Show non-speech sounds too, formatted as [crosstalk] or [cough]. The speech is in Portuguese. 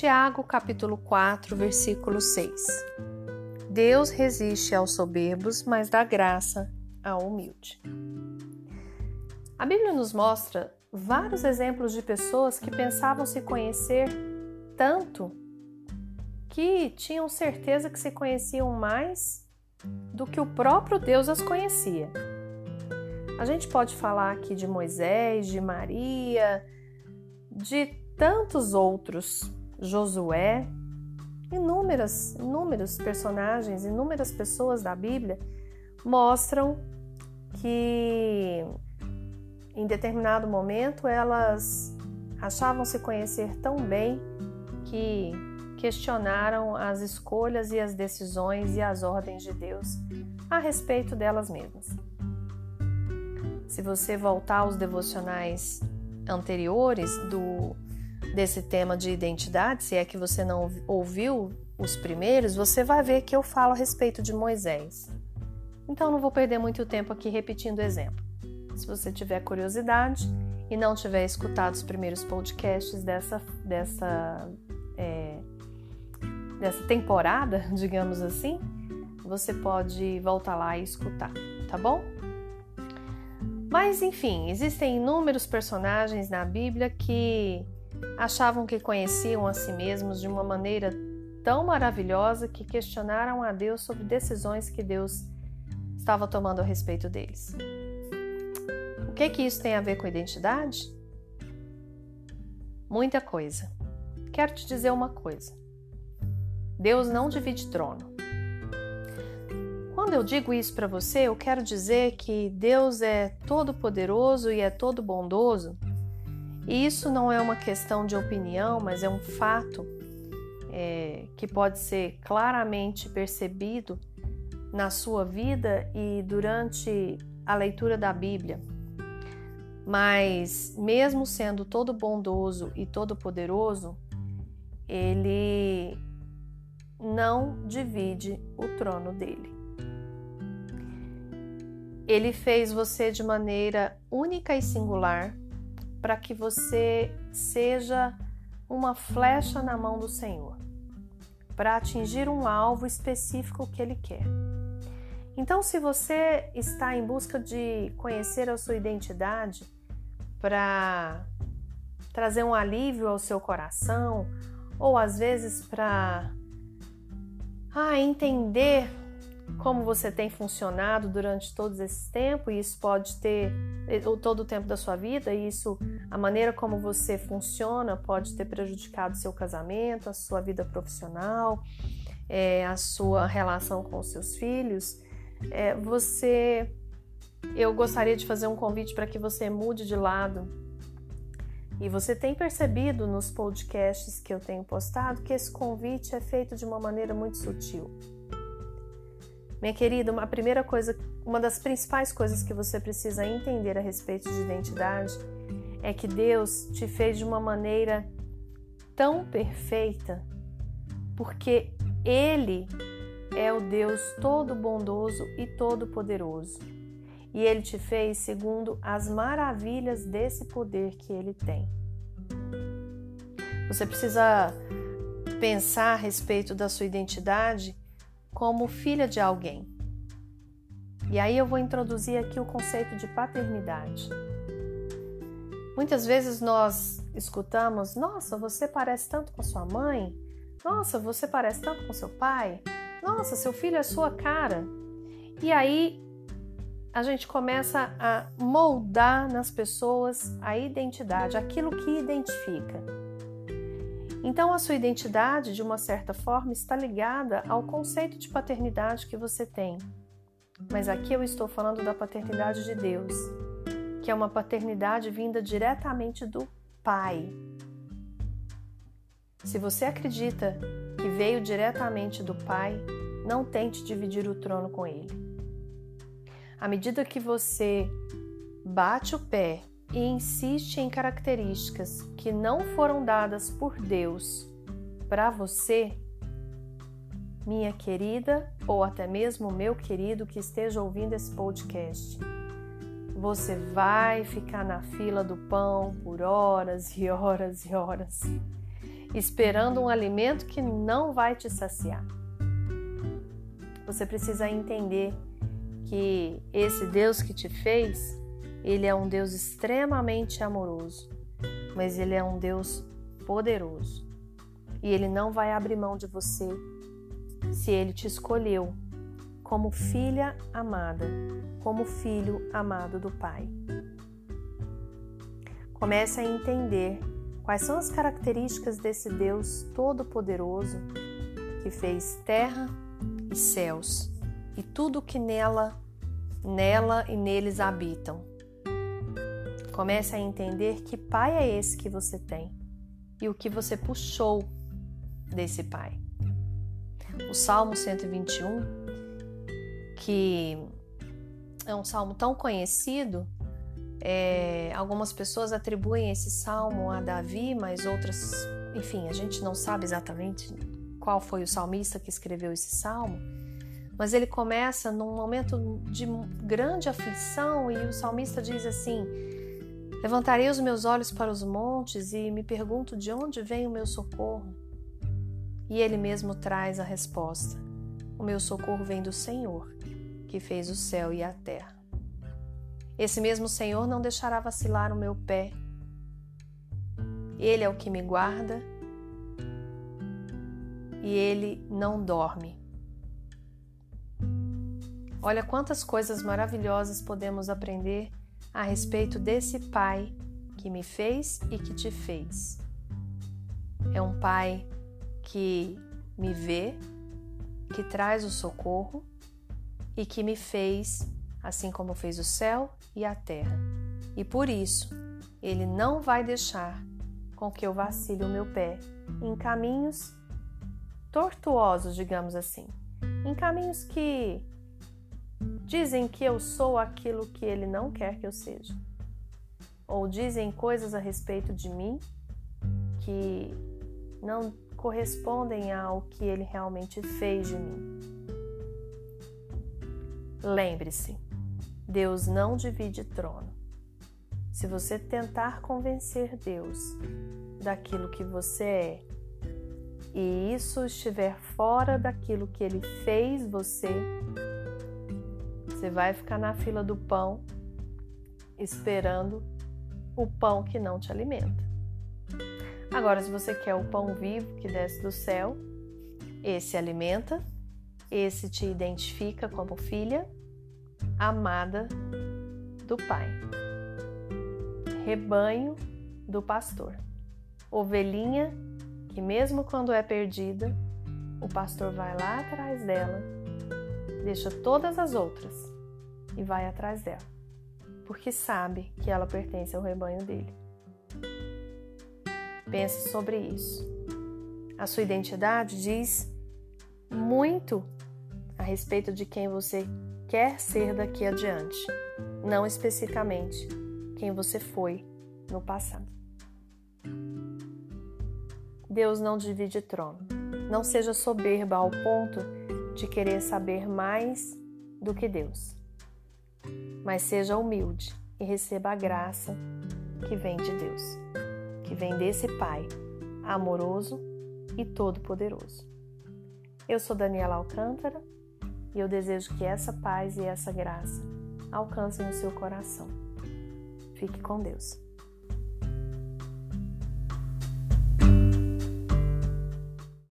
Tiago capítulo 4, versículo 6. Deus resiste aos soberbos, mas dá graça ao humilde. A Bíblia nos mostra vários exemplos de pessoas que pensavam se conhecer tanto que tinham certeza que se conheciam mais do que o próprio Deus as conhecia. A gente pode falar aqui de Moisés, de Maria, de tantos outros, Josué, inúmeras, inúmeros personagens, inúmeras pessoas da Bíblia mostram que em determinado momento elas achavam se conhecer tão bem que questionaram as escolhas e as decisões e as ordens de Deus a respeito delas mesmas. Se você voltar aos devocionais anteriores do desse tema de identidade, se é que você não ouviu os primeiros, você vai ver que eu falo a respeito de Moisés. Então não vou perder muito tempo aqui repetindo o exemplo. Se você tiver curiosidade e não tiver escutado os primeiros podcasts dessa, dessa, é, dessa temporada, [laughs] digamos assim, você pode voltar lá e escutar, tá bom? Mas enfim, existem inúmeros personagens na Bíblia que achavam que conheciam a si mesmos de uma maneira tão maravilhosa que questionaram a Deus sobre decisões que Deus estava tomando a respeito deles. O que que isso tem a ver com identidade? Muita coisa. Quero te dizer uma coisa. Deus não divide trono. Quando eu digo isso para você, eu quero dizer que Deus é todo poderoso e é todo bondoso e isso não é uma questão de opinião, mas é um fato é, que pode ser claramente percebido na sua vida e durante a leitura da Bíblia. Mas, mesmo sendo todo bondoso e todo poderoso, ele não divide o trono dele. Ele fez você de maneira única e singular para que você seja uma flecha na mão do Senhor, para atingir um alvo específico que Ele quer. Então, se você está em busca de conhecer a sua identidade para trazer um alívio ao seu coração, ou às vezes para ah, entender como você tem funcionado durante todos esse tempo, e isso pode ter todo o tempo da sua vida, e isso, a maneira como você funciona, pode ter prejudicado seu casamento, a sua vida profissional, é, a sua relação com seus filhos. É, você, eu gostaria de fazer um convite para que você mude de lado. E você tem percebido nos podcasts que eu tenho postado que esse convite é feito de uma maneira muito sutil. Minha querida, uma primeira coisa, uma das principais coisas que você precisa entender a respeito de identidade é que Deus te fez de uma maneira tão perfeita, porque Ele é o Deus todo bondoso e todo poderoso. E Ele te fez segundo as maravilhas desse poder que Ele tem. Você precisa pensar a respeito da sua identidade como filha de alguém. E aí eu vou introduzir aqui o conceito de paternidade. Muitas vezes nós escutamos: Nossa, você parece tanto com sua mãe. Nossa, você parece tanto com seu pai. Nossa, seu filho é sua cara. E aí a gente começa a moldar nas pessoas a identidade, aquilo que identifica. Então, a sua identidade, de uma certa forma, está ligada ao conceito de paternidade que você tem. Mas aqui eu estou falando da paternidade de Deus, que é uma paternidade vinda diretamente do Pai. Se você acredita que veio diretamente do Pai, não tente dividir o trono com Ele. À medida que você bate o pé e insiste em características que não foram dadas por Deus para você, minha querida ou até mesmo meu querido que esteja ouvindo esse podcast, você vai ficar na fila do pão por horas e horas e horas. esperando um alimento que não vai te saciar. Você precisa entender que esse Deus que te fez, ele é um Deus extremamente amoroso, mas ele é um Deus poderoso. E ele não vai abrir mão de você se ele te escolheu como filha amada, como filho amado do Pai. Comece a entender quais são as características desse Deus todo-poderoso que fez terra e céus e tudo que nela, nela e neles habitam. Comece a entender que pai é esse que você tem e o que você puxou desse pai. O Salmo 121 que é um salmo tão conhecido, é, algumas pessoas atribuem esse salmo a Davi, mas outras, enfim, a gente não sabe exatamente qual foi o salmista que escreveu esse salmo, mas ele começa num momento de grande aflição e o salmista diz assim: Levantarei os meus olhos para os montes e me pergunto de onde vem o meu socorro. E ele mesmo traz a resposta: O meu socorro vem do Senhor que fez o céu e a terra. Esse mesmo Senhor não deixará vacilar o meu pé. Ele é o que me guarda e ele não dorme. Olha quantas coisas maravilhosas podemos aprender a respeito desse Pai que me fez e que te fez. É um Pai que me vê, que traz o socorro e que me fez, assim como fez o céu e a terra. E por isso, ele não vai deixar com que eu vacile o meu pé em caminhos tortuosos, digamos assim, em caminhos que dizem que eu sou aquilo que ele não quer que eu seja, ou dizem coisas a respeito de mim que não correspondem ao que ele realmente fez de mim. Lembre-se, Deus não divide trono. Se você tentar convencer Deus daquilo que você é e isso estiver fora daquilo que ele fez você, você vai ficar na fila do pão esperando o pão que não te alimenta. Agora, se você quer o pão vivo que desce do céu, esse alimenta esse te identifica como filha amada do Pai, rebanho do pastor, ovelhinha que, mesmo quando é perdida, o pastor vai lá atrás dela, deixa todas as outras e vai atrás dela, porque sabe que ela pertence ao rebanho dele. Pense sobre isso. A sua identidade diz muito a respeito de quem você quer ser daqui adiante, não especificamente quem você foi no passado. Deus não divide trono. Não seja soberba ao ponto de querer saber mais do que Deus. Mas seja humilde e receba a graça que vem de Deus, que vem desse Pai amoroso e todo-poderoso. Eu sou Daniela Alcântara e eu desejo que essa paz e essa graça alcancem o seu coração. Fique com Deus.